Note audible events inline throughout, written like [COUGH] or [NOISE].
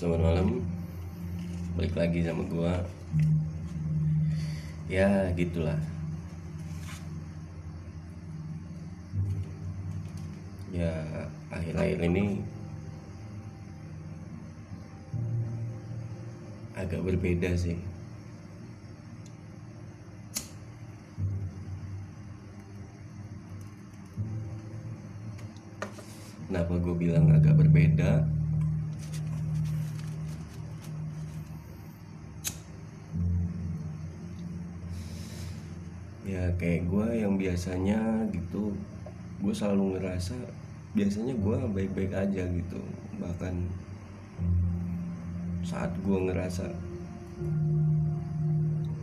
Selamat malam. Balik lagi sama gua. Ya gitulah. Ya akhir-akhir ini Agak berbeda sih. Kenapa gue bilang agak berbeda ya kayak gue yang biasanya gitu gue selalu ngerasa biasanya gue baik-baik aja gitu. Bahkan saat gue ngerasa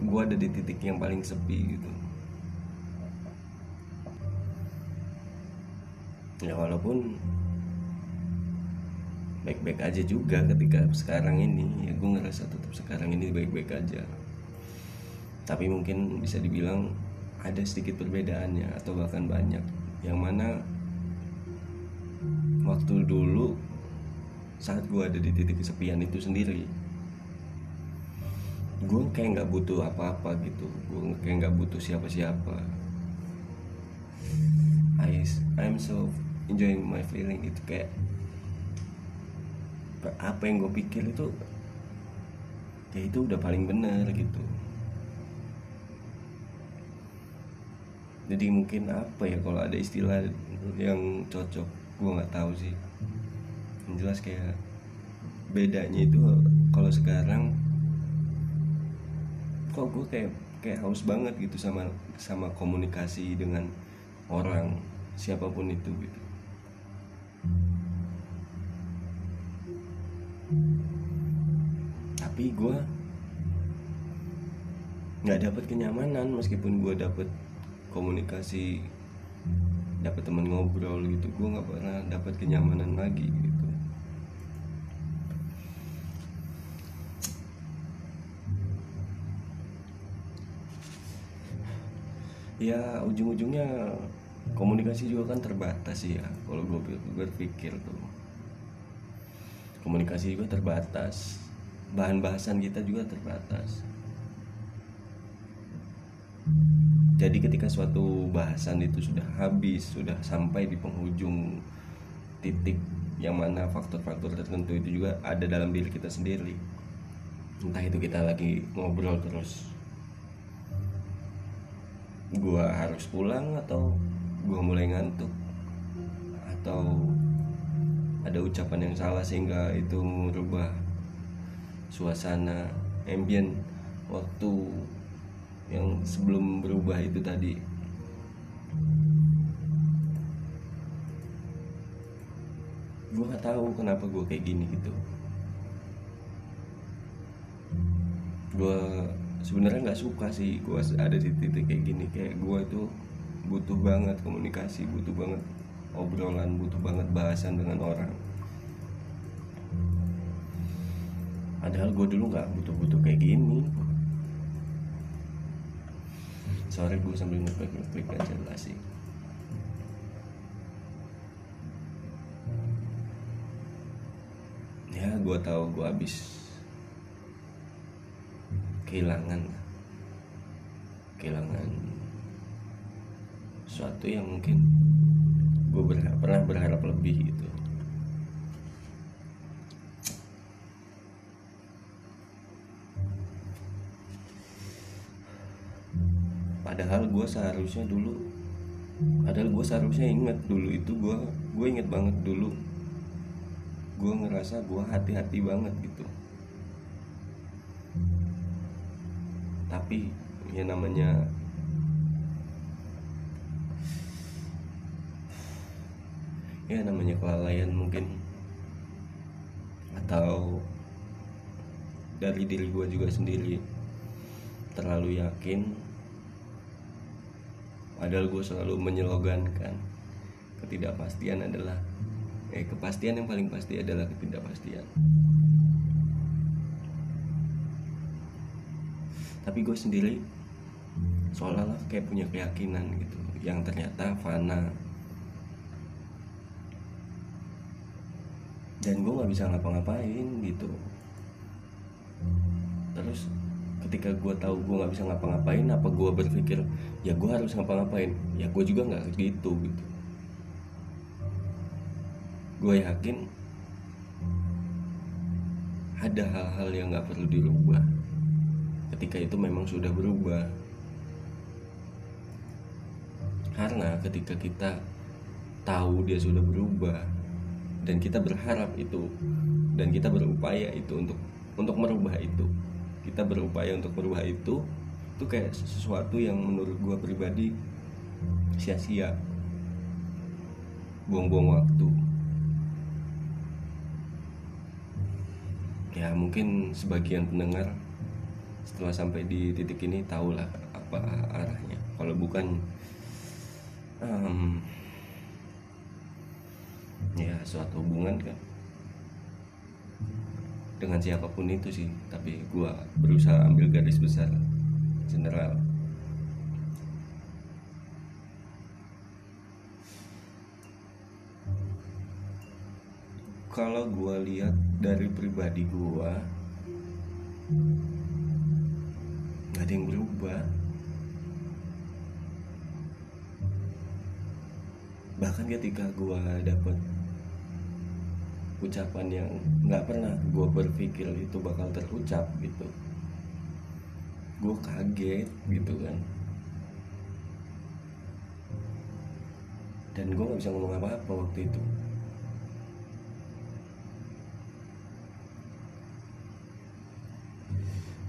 gue ada di titik yang paling sepi gitu. Ya walaupun baik-baik aja juga ketika sekarang ini ya gue ngerasa tetap sekarang ini baik-baik aja. Tapi mungkin bisa dibilang ada sedikit perbedaannya atau bahkan banyak. Yang mana waktu dulu saat gue ada di titik kesepian itu sendiri gue kayak nggak butuh apa-apa gitu. Gue kayak nggak butuh siapa-siapa. I I'm so enjoying my feeling itu kayak apa yang gue pikir itu ya itu udah paling benar gitu jadi mungkin apa ya kalau ada istilah yang cocok gue nggak tahu sih. Yang jelas kayak bedanya itu kalau sekarang kok gue kayak kayak haus banget gitu sama sama komunikasi dengan orang siapa pun itu gitu. Tapi gue nggak dapat kenyamanan meskipun gue dapet komunikasi dapat teman ngobrol gitu. Gue nggak pernah dapat kenyamanan lagi gitu. Ya ujung-ujungnya komunikasi juga kan terbatas ya kalau gue berpikir tuh. Komunikasi juga terbatas. Bahan bahasan kita juga terbatas jadi ketika suatu bahasan itu sudah habis sudah sampai di penghujung titik yang mana faktor-faktor tertentu itu juga ada dalam diri kita sendiri. Entah itu kita lagi ngobrol terus gua harus pulang atau gua mulai ngantuk. Atau ada ucapan yang salah sehingga itu merubah suasana ambient waktu yang sebelum berubah itu tadi. Gue gak tahu kenapa gue kayak gini gitu. Gue sebenarnya nggak suka sih gue ada di titik kayak gini. Kayak gue itu butuh banget komunikasi butuh banget obrolan butuh banget bahasan dengan orang. Padahal gue dulu nggak butuh-butuh kayak gini sorry gue sambil ngeklik ngeklik aja lah sih. Ya gue tahu gue habis kehilangan kehilangan sesuatu yang mungkin gue berharap, pernah berharap lebih gitu padahal gue seharusnya dulu. Padahal gue seharusnya inget dulu itu gue gue inget banget dulu. Gue ngerasa gue hati-hati banget gitu. Tapi ya namanya ya namanya kelalaian mungkin. Atau dari diri gue juga sendiri. Terlalu yakin padahal gue selalu menyelogankan. Ketidakpastian adalah eh kepastian yang paling pasti adalah ketidakpastian. Tapi gue sendiri seolah-olah kayak punya keyakinan gitu yang ternyata fana. Dan gue nggak bisa ngapa-ngapain gitu. Terus ketika gue tahu gue nggak bisa ngapa-ngapain apa gue berpikir ya gue harus ngapa-ngapain. Ya gue juga nggak gitu gitu. Gue yakin ada hal-hal yang nggak perlu dirubah. Ketika itu memang sudah berubah. Karena ketika kita tahu dia sudah berubah dan kita berharap itu dan kita berupaya itu untuk untuk merubah itu kita berupaya untuk merubah itu itu kayak sesuatu yang menurut gue pribadi sia-sia. Buang-buang waktu. Ya mungkin sebagian pendengar setelah sampai di titik ini tahulah apa arahnya. Kalau bukan um, ya suatu hubungan kan dengan siapa pun itu sih tapi gue berusaha ambil garis besar general. Kalau gue lihat dari pribadi gue nggak ada yang berubah. Bahkan ketika gue dapet ucapan yang nggak pernah gue berpikir itu bakal terucap gitu. Gue kaget gitu kan. Dan gue nggak bisa ngomong apa-apa waktu itu.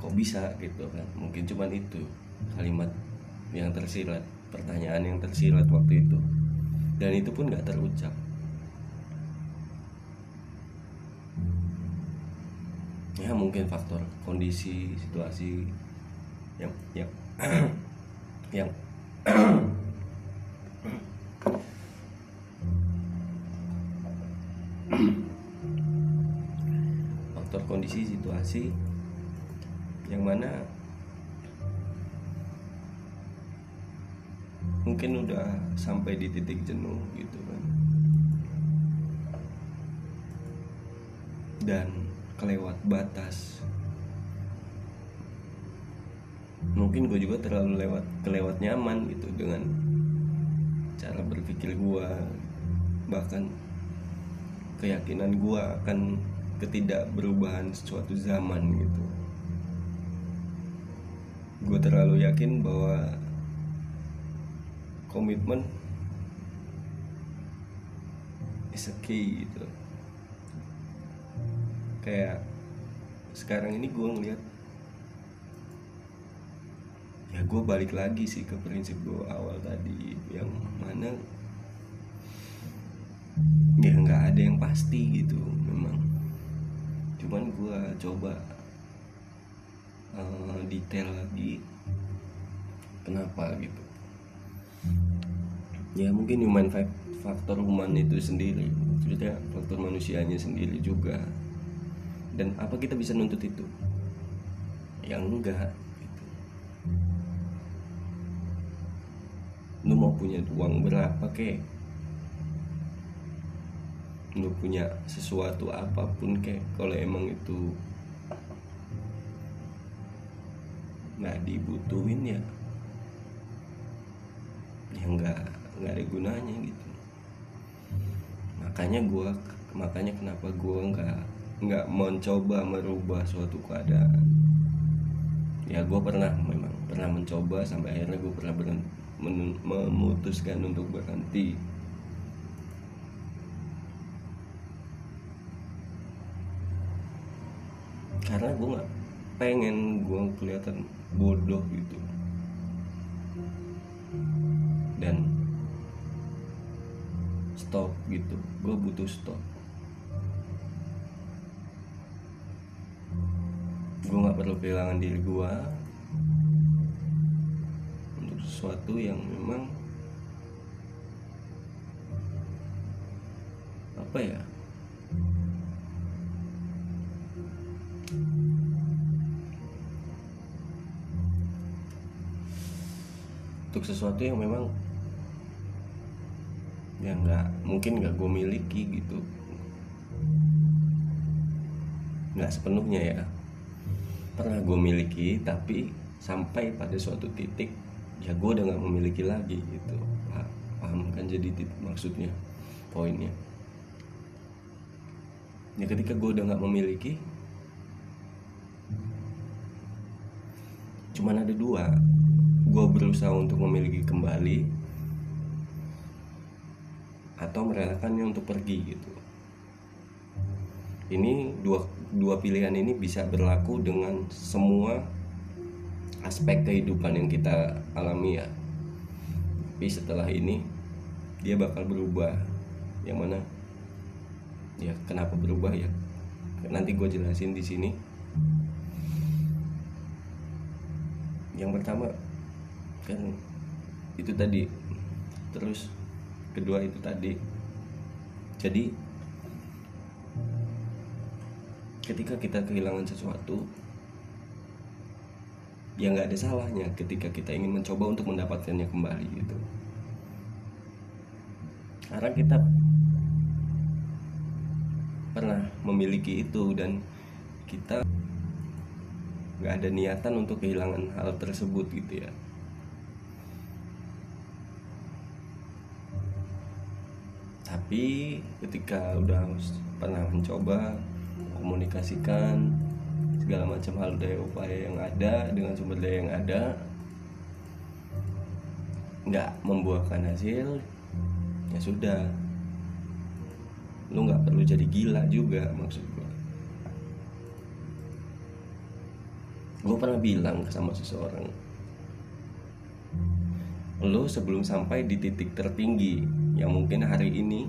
Kok bisa gitu kan? Mungkin cuman itu kalimat yang tersirat pertanyaan yang tersirat waktu itu. Dan itu pun nggak terucap ya mungkin faktor kondisi situasi yang yang [CLEARS THROAT] yang [CLEARS THROAT] faktor kondisi situasi yang mana mungkin udah sampai di titik jenuh gitu kan. Dan kelewat batas. Mungkin gue juga terlalu lewat kelewat nyaman gitu dengan cara berpikir gue bahkan keyakinan gue akan ketidakberubahan suatu zaman gitu. Gue terlalu yakin bahwa komitmen is a key gitu kayak sekarang ini gue ngeliat ya gue balik lagi sih ke prinsip gue awal tadi yang mana ya nggak ada yang pasti gitu memang. Cuman gue coba uh, detail lagi kenapa gitu. Ya mungkin human faktor human itu sendiri maksudnya faktor manusianya sendiri juga dan apa kita bisa nuntut itu? Yang enggak gitu. lu mau punya uang berapa kek? Lu punya sesuatu apa pun kek kalau emang itu nggak dibutuhin ya ya nggak nggak ada gunanya gitu. Makanya gua makanya kenapa gua nggak nggak mencoba merubah suatu keadaan. Ya gue pernah memang pernah mencoba sampai akhirnya gue pernah berhenti, memutuskan untuk berhenti. Karena gue nggak pengen gue kelihatan bodoh gitu. Dan stop gitu. Gue butuh stop gue nggak perlu kehilangan diri gue untuk sesuatu yang memang apa ya? Untuk sesuatu yang memang yang nggak mungkin nggak gue miliki gitu. Nggak sepenuhnya ya pernah gue miliki tapi sampai pada suatu titik ya gue udah nggak memiliki lagi gitu. Paham kan jadi maksudnya poinnya? Ya ketika gue udah nggak memiliki cuman ada dua. Gue berusaha untuk memiliki kembali atau merelakannya untuk pergi gitu. Ini dua dua pilihan ini bisa berlaku dengan semua aspek kehidupan yang kita alami ya. Tapi setelah ini dia bakal berubah. Yang mana? Ya kenapa berubah ya? Nanti gue jelasin di sini. Yang pertama kan itu tadi. Terus kedua itu tadi. Jadi ketika kita kehilangan sesuatu ya nggak ada salahnya ketika kita ingin mencoba untuk mendapatkannya kembali gitu. Karena kita pernah memiliki itu dan kita nggak ada niatan untuk kehilangan hal tersebut gitu ya. Tapi ketika udah pernah mencoba komunikasikan segala macam hal daya upaya yang ada dengan sumber daya yang ada. Nggak membuahkan hasil ya sudah. Lu nggak perlu jadi gila juga maksud gue pernah bilang sama seseorang lo sebelum sampai di titik tertinggi yang mungkin hari ini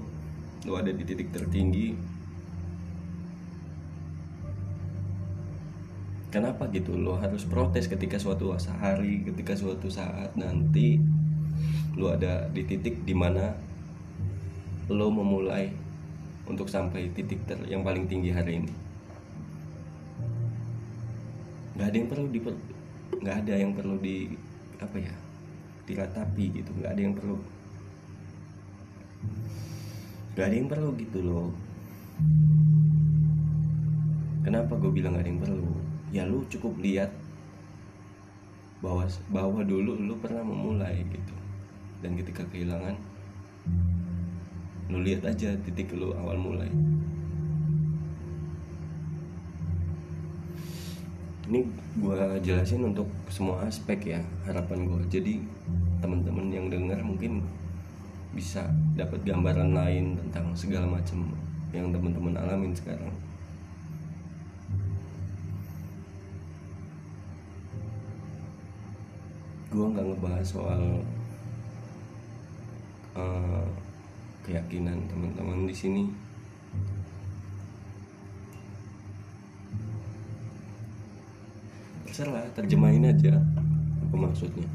lo ada di titik tertinggi kenapa gitu? Lo harus protes ketika suatu hari ketika suatu saat nanti lo ada di titik di mana lo memulai untuk sampai titik ter yang paling tinggi hari ini. Nggak ada yang perlu di nggak ada yang perlu di apa ya diratapi gitu. Nggak ada yang perlu. Nggak ada yang perlu gitu loh. Kenapa gue bilang gak ada yang perlu ya lu cukup lihat bahwa bahwa dulu lu pernah memulai gitu. Dan ketika kehilangan lu lihat aja titik lu awal mulai. Ini gue jelasin untuk semua aspek ya harapan gue jadi teman-teman yang dengar mungkin bisa dapat gambaran lain tentang segala macam yang teman-teman alamin sekarang gue nggak ngebahas soal uh, keyakinan teman-teman di sini. Terserah terjemahin aja apa maksudnya.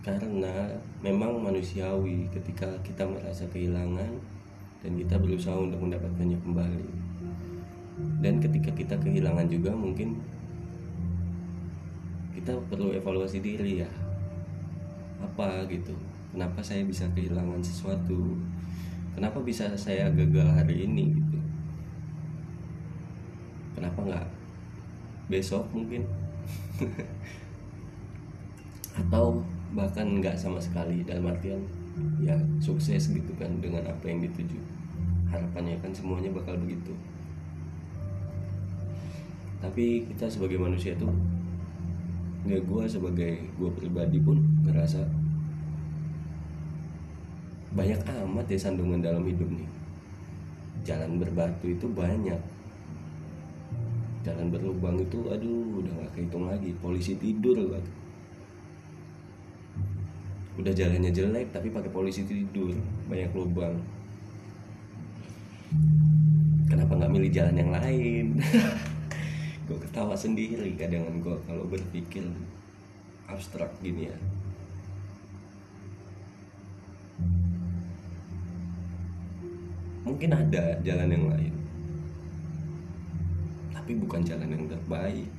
Karena memang manusiawi ketika kita merasa kehilangan dan kita berusaha untuk mendapatkannya kembali. Dan ketika kita kehilangan juga mungkin kita perlu evaluasi diri ya. Apa gitu? Kenapa saya bisa kehilangan sesuatu? Kenapa bisa saya gagal hari ini gitu? Kenapa nggak besok mungkin? [LAUGHS] Atau bahkan nggak sama sekali dalam artian ya sukses gitu kan dengan apa yang dituju. Harapannya kan semuanya bakal begitu. Tapi kita sebagai manusia tuh nggak gue sebagai gue pribadi pun ngerasa banyak amat ya sandungan dalam hidup nih. Jalan berbatu itu banyak. Jalan berlubang itu aduh udah gak kehitung lagi. Polisi tidur kan udah jalannya jelek tapi pakai polisi tidur. Banyak lubang. Kenapa nggak milih jalan yang lain? [LAUGHS] Gue ketawa sendiri kadang gue kalau berpikir abstrak gini ya. Mungkin ada jalan yang lain. Tapi bukan jalan yang terbaik.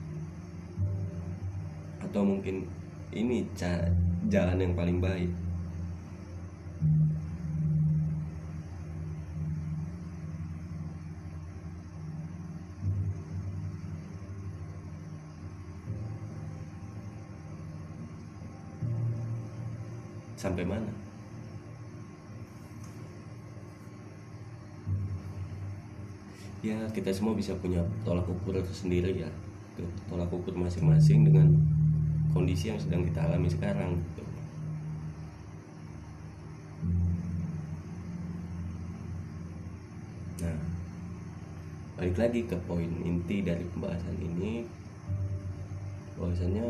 Atau mungkin ini jalan yang paling baik. Sampai mana? Ya kita semua bisa punya tolak ukur sendiri ya. Tolak ukur masing-masing dengan kondisi yang sedang kita alami sekarang gitu. nah balik lagi ke poin inti dari pembahasan ini bahwasannya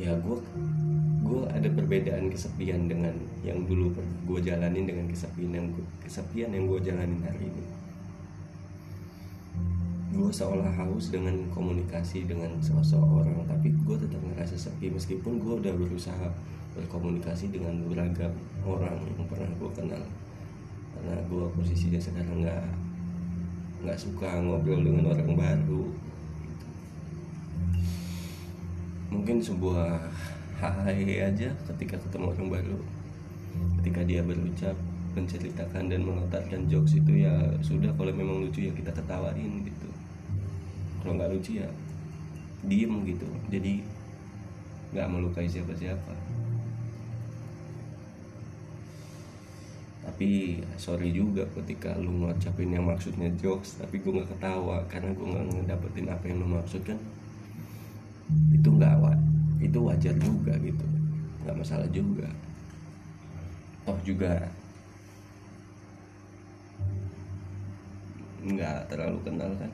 ya gue gue ada perbedaan kesepian dengan yang dulu gue jalanin dengan kesepian yang gua, kesepian yang gue jalanin hari ini gue seolah haus dengan komunikasi dengan sosok orang tapi gue tetap ngerasa sepi. Meskipun gue udah berusaha berkomunikasi dengan beragam orang yang pernah gue kenal. Karena gue posisinya sekarang nggak nggak suka ngobrol dengan orang baru. Mungkin sebuah hai aja ketika ketemu orang baru. Ketika dia berucap menceritakan dan melontarkan jokes itu ya sudah. Kalau memang lucu ya kita ketawain gitu kalau nggak lucu ya diem gitu. Jadi nggak melukai siapa-siapa. Tapi sorry juga ketika lu ngucapin yang maksudnya jokes tapi gue nggak ketawa karena gue nggak ngedapetin apa yang lu maksudkan itu nggak itu wajar juga gitu. Nggak masalah juga. Toh juga nggak terlalu kenal kan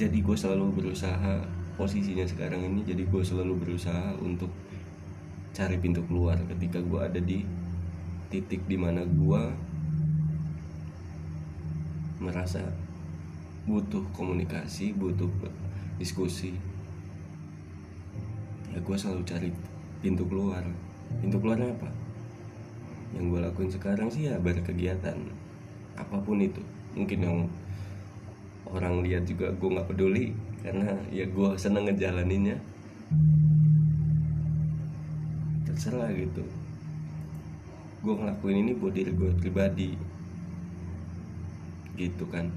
jadi gue selalu berusaha posisinya sekarang ini jadi gue selalu berusaha untuk cari pintu keluar ketika gue ada di titik di mana gue merasa butuh komunikasi butuh diskusi. Ya gue selalu cari pintu keluar. Pintu keluarnya apa? Yang gue lakuin sekarang sih ya berkegiatan apa pun itu mungkin yang orang lihat juga gue nggak peduli karena ya gue seneng ngejalaninnya. Terserah gitu. Gue ngelakuin ini buat diri gue pribadi. Gitu kan.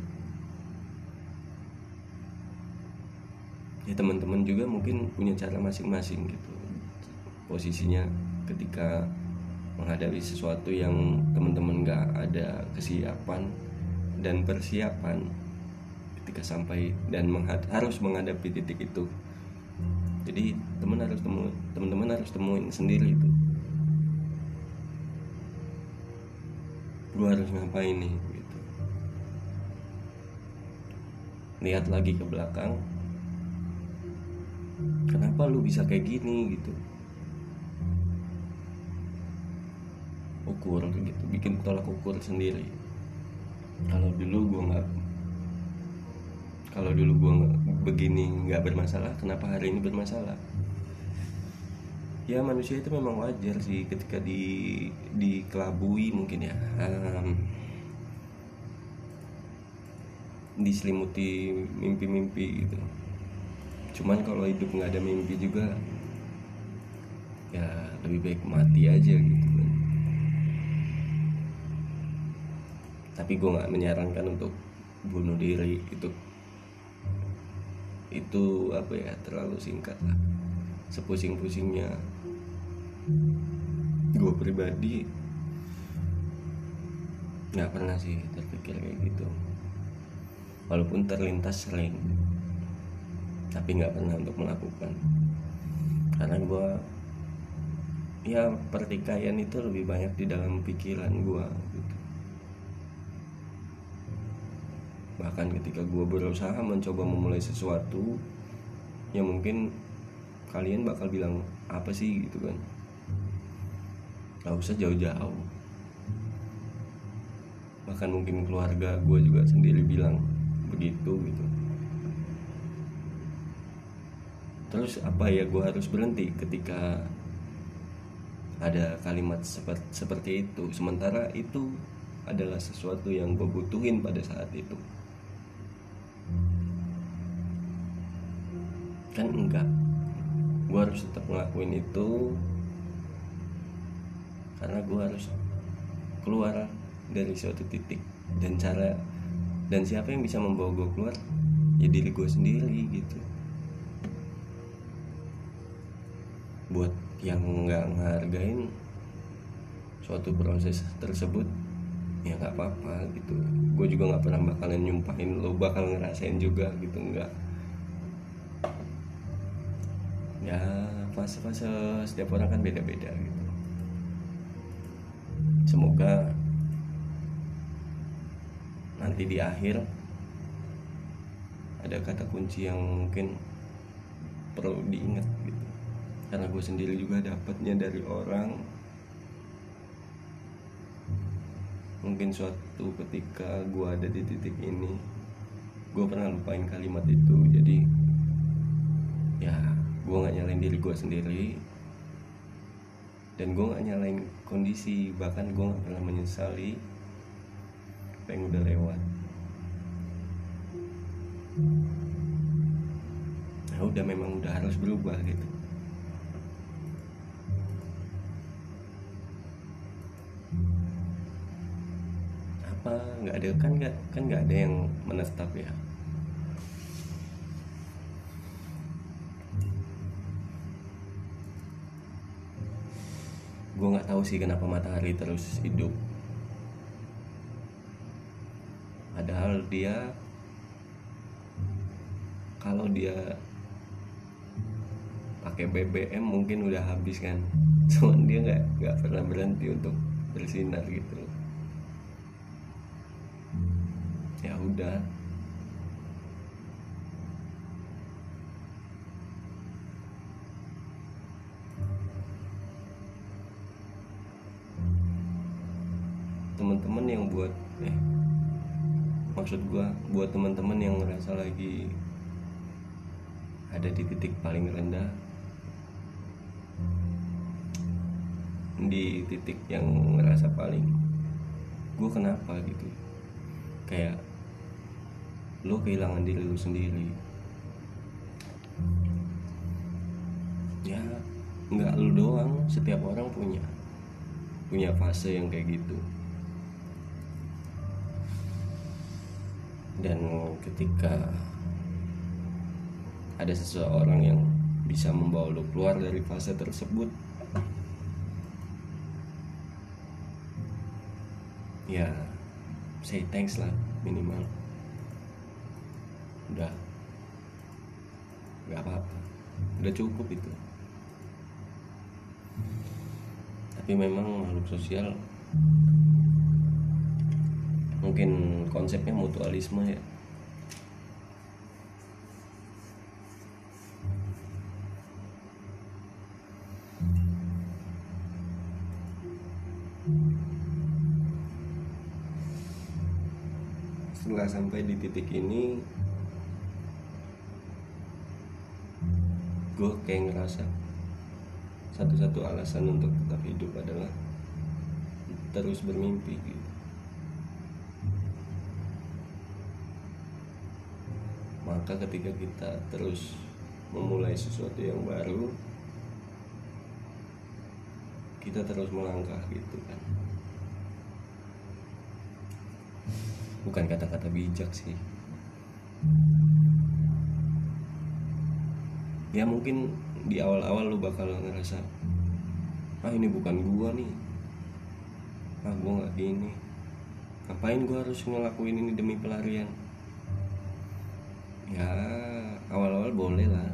Ya teman-teman juga mungkin punya cara masing-masing gitu. Posisinya ketika menghadapi sesuatu yang teman-teman gak ada kesiapan dan persiapan ketika sampai dan menghad harus menghadapi titik itu. Jadi teman harus temu teman-teman harus temuin sendiri itu. Gue harus ngapain nih lihat lagi ke belakang. Kenapa lu bisa kayak gini gitu? Ukur gitu. Bikin tolak ukur sendiri kalau dulu gua nggak kalau dulu nggak begini nggak bermasalah kenapa hari ini bermasalah? Ya manusia itu memang wajar sih ketika di dikelabui mungkin ya. Um, diselimuti mimpi-mimpi gitu. Cuman kalau hidup nggak ada mimpi juga ya lebih baik mati aja gitu tapi gue nggak menyarankan untuk bunuh diri itu itu apa ya terlalu singkat lah. Sepusing-pusingnya. Gue pribadi nggak pernah sih terpikir kayak gitu. Walaupun terlintas sering tapi nggak pernah untuk melakukan. Karena gue ya pertikaian itu lebih banyak di dalam pikiran gue gitu. Bahkan ketika gue berusaha mencoba memulai sesuatu yang mungkin kalian bakal bilang apa sih? gitu kan. Gak usah jauh-jauh. Bahkan mungkin keluarga gue juga sendiri bilang begitu gitu. Terus apa ya gue harus berhenti ketika ada kalimat seperti, itu. Sementara itu adalah sesuatu yang gue butuhin pada saat itu kan enggak. Gue harus tetap ngelakuin itu karena gue harus keluar dari suatu titik dan cara dan siapa yang bisa membawa gue keluar? Ya diri gue sendiri gitu. Buat yang nggak ngehargain suatu proses tersebut ya nggak apa-apa gitu. Gue juga nggak pernah bakalan nyumpahin lo bakal ngerasain juga gitu nggak ya fase-fase setiap orang kan beda-beda gitu. Semoga nanti di akhir ada kata kunci yang mungkin perlu diingat gitu. Karena gue sendiri juga dapatnya dari orang. Mungkin suatu ketika gue ada di titik ini gue pernah lupain kalimat itu. Jadi ya gue nggak nyalain diri gue sendiri. Dan gue nggak nyalain kondisi bahkan gue nggak pernah menyesali apa yang udah lewat. Nah udah memang udah harus berubah gitu. Apa nggak ada kan nggak kan nggak ada yang menetap ya gue nggak tahu sih kenapa matahari terus hidup. Padahal dia kalau dia pakai BBM mungkin udah habis kan. [LAUGHS] Cuman dia nggak nggak pernah berhenti untuk bersinar gitu. Ya udah teman-teman yang buat eh maksud gua buat teman-teman yang ngerasa lagi ada di titik paling rendah di titik yang ngerasa paling gue kenapa? gitu. Kayak lo kehilangan diri lo sendiri. Ya nggak lo doang setiap orang punya punya fase yang kayak gitu dan ketika ada seseorang yang bisa membawa lo keluar dari fase tersebut ya say thanks lah minimal. Udah. Nggak apa-apa. Udah cukup itu. Tapi memang makhluk sosial mungkin konsepnya mutualisme ya. Setelah sampai di titik ini gue kayak ngerasa satu-satu alasan untuk tetap hidup adalah terus bermimpi gitu maka ketika kita terus memulai sesuatu yang baru kita terus melangkah gitu kan. Bukan kata-kata bijak sih. Ya mungkin di awal-awal lu bakal ngerasa ah ini bukan gua nih. Ah gua nggak gini. Ngapain gua harus ngelakuin ini demi pelarian ya awal-awal boleh lah.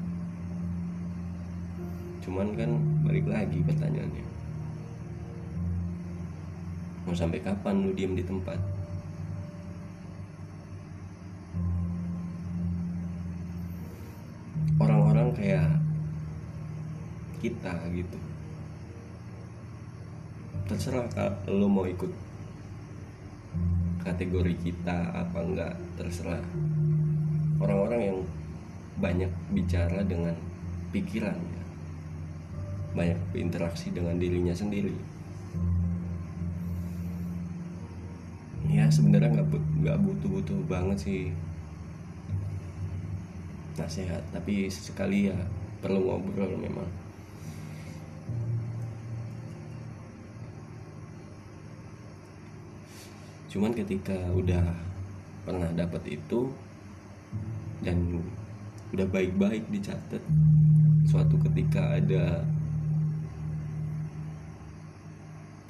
Cuman kan balik lagi pertanyaannya. Mau sampai kapan lu diem di tempat? Orang-orang kayak kita gitu. Terserah kalau mau ikut kategori kita apa enggak terserah orang-orang yang banyak bicara dengan pikirannya banyak berinteraksi dengan dirinya sendiri. Ya sebenarnya nggak but, butuh-butuh banget sih nasihat tapi sekali ya perlu ngobrol memang. Cuman ketika udah pernah dapat itu dan udah baik-baik dicatat. Suatu ketika ada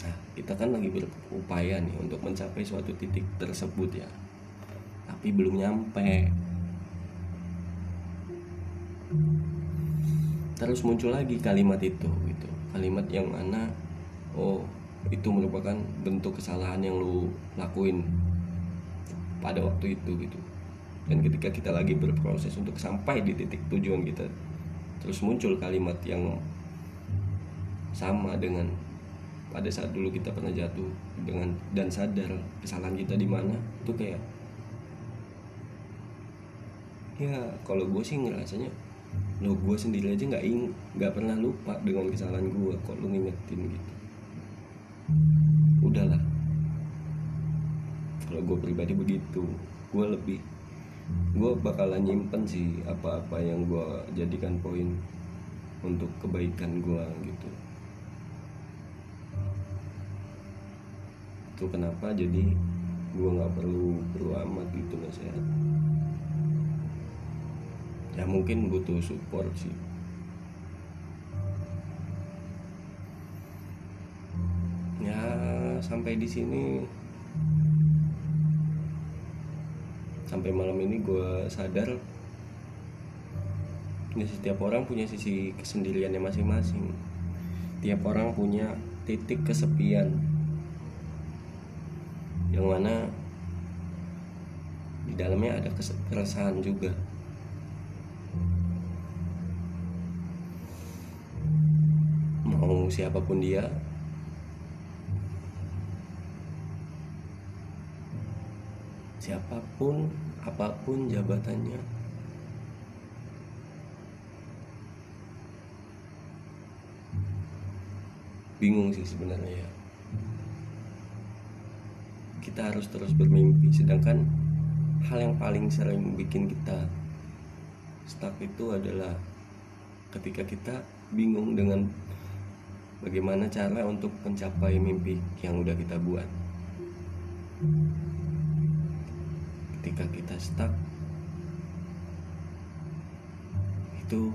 nah kita kan lagi berupaya nih untuk mencapai suatu titik tersebut ya. Tapi belum nyampe. Terus muncul lagi kalimat itu gitu. Kalimat yang mana oh itu merupakan bentuk kesalahan yang lu lakuin pada waktu itu gitu dan ketika kita lagi berproses untuk sampai di titik tujuan kita terus muncul kalimat yang sama dengan pada saat dulu kita pernah jatuh dengan dan sadar kesalahan kita di mana itu kayak ya kalau gue sih ngerasanya lo gue sendiri aja nggak ing nggak pernah lupa dengan kesalahan gue kok lu ngingetin gitu. Udahlah. Kalau gue pribadi begitu gue lebih gue bakalan nyimpen sih apa-apa yang gue jadikan poin untuk kebaikan gue gitu. Itu kenapa jadi gue nggak perlu perlu amat gitu nasihat. Ya mungkin butuh support sih. Ya sampai di sini sampai malam ini gue sadar ya setiap orang punya sisi kesendiriannya masing-masing. Tiap orang punya titik kesepian. Yang mana di dalamnya ada keresahan juga. Mau siapa pun dia siapa pun apa pun jabatannya. Bingung sih sebenarnya ya. Kita harus terus bermimpi sedangkan hal yang paling sering bikin kita stuck itu adalah ketika kita bingung dengan bagaimana cara untuk mencapai mimpi yang udah kita buat ketika kita stuck itu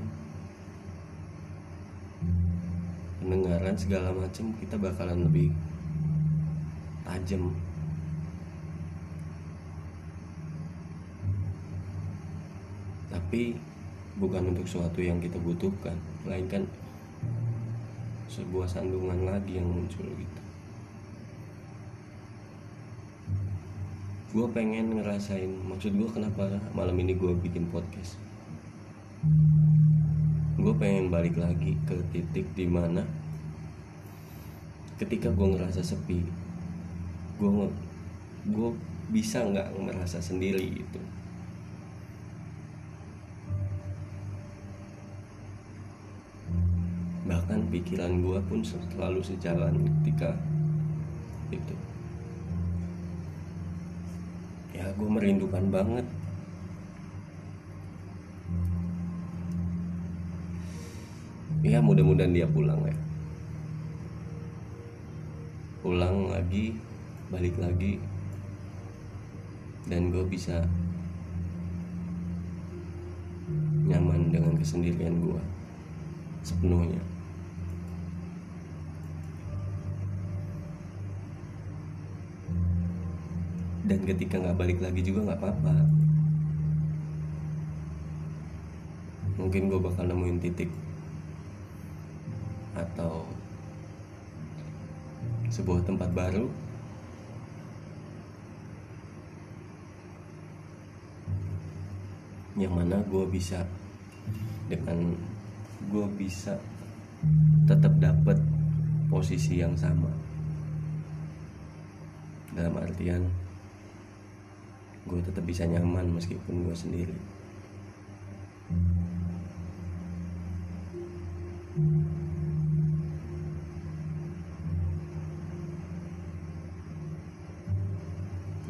pendengaran segala macam kita bakalan lebih tajam. Tapi bukan untuk sesuatu yang kita butuhkan melainkan sebuah sandungan lagi yang muncul gitu gue pengen ngerasain maksud gue kenapa malam ini gue bikin podcast? Gue pengen balik lagi ke titik di mana ketika gue ngerasa sepi gue gue bisa nggak merasa sendiri gitu. Bahkan pikiran gue pun selalu sejalan ketika itu gue merindukan banget. Ya mudah-mudahan dia pulang ya. Pulang lagi balik lagi dan gue bisa nyaman dengan kesendirian gue sepenuhnya dan ketika nggak balik lagi juga nggak apa-apa. Mungkin gue bakal nemuin titik atau sebuah tempat baru. Yang mana gue bisa dengan gue bisa tetap dapat posisi yang sama. Dalam artian gue tetap bisa nyaman meskipun gue sendiri.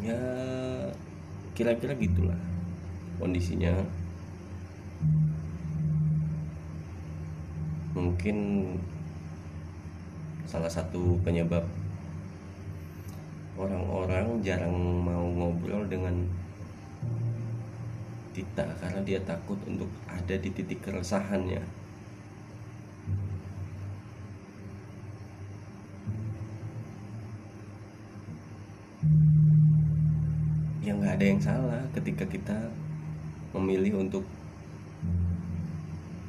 Ya kira-kira gitulah kondisinya. Mungkin salah satu penyebab orang-orang jarang mau ngobrol dengan Tita karena dia takut untuk ada di titik keresahannya. Ya nggak ada yang salah ketika kita memilih untuk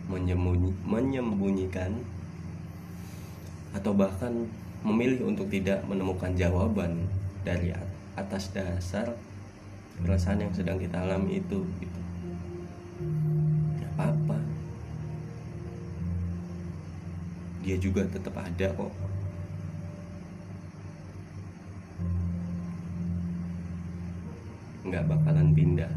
menyembunyi, menyembunyikan atau bahkan memilih untuk tidak menemukan jawaban dari atas dasar perasaan yang sedang kita alami itu gitu. Ya apa dia juga tetap ada kok. Nggak bakalan pindah.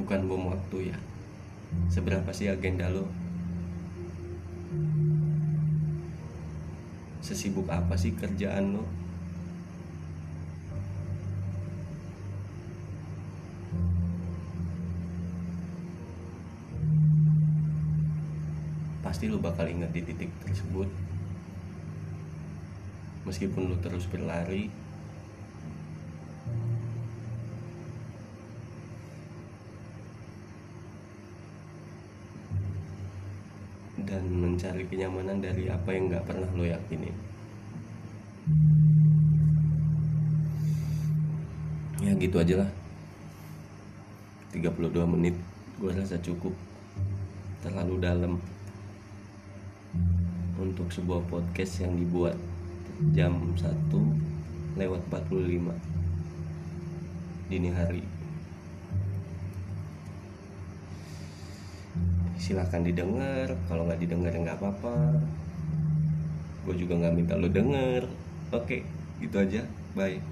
Bukan bom waktu ya. Seberapa sih agenda lo sesibuk apa sih kerjaan lo? Pasti lo bakal ingat di titik tersebut. Meskipun lu terus berlari kenyamanan dari apa yang gak pernah lo yakinin. Ya gitu aja lah. 32 menit gue rasa cukup. Terlalu dalam. Untuk sebuah podcast yang dibuat jam 1 lewat 45 dini hari silahkan didengar. Kalau nggak didengar nggak apa-apa. Gue juga nggak minta lo denger. Oke gitu aja. Bye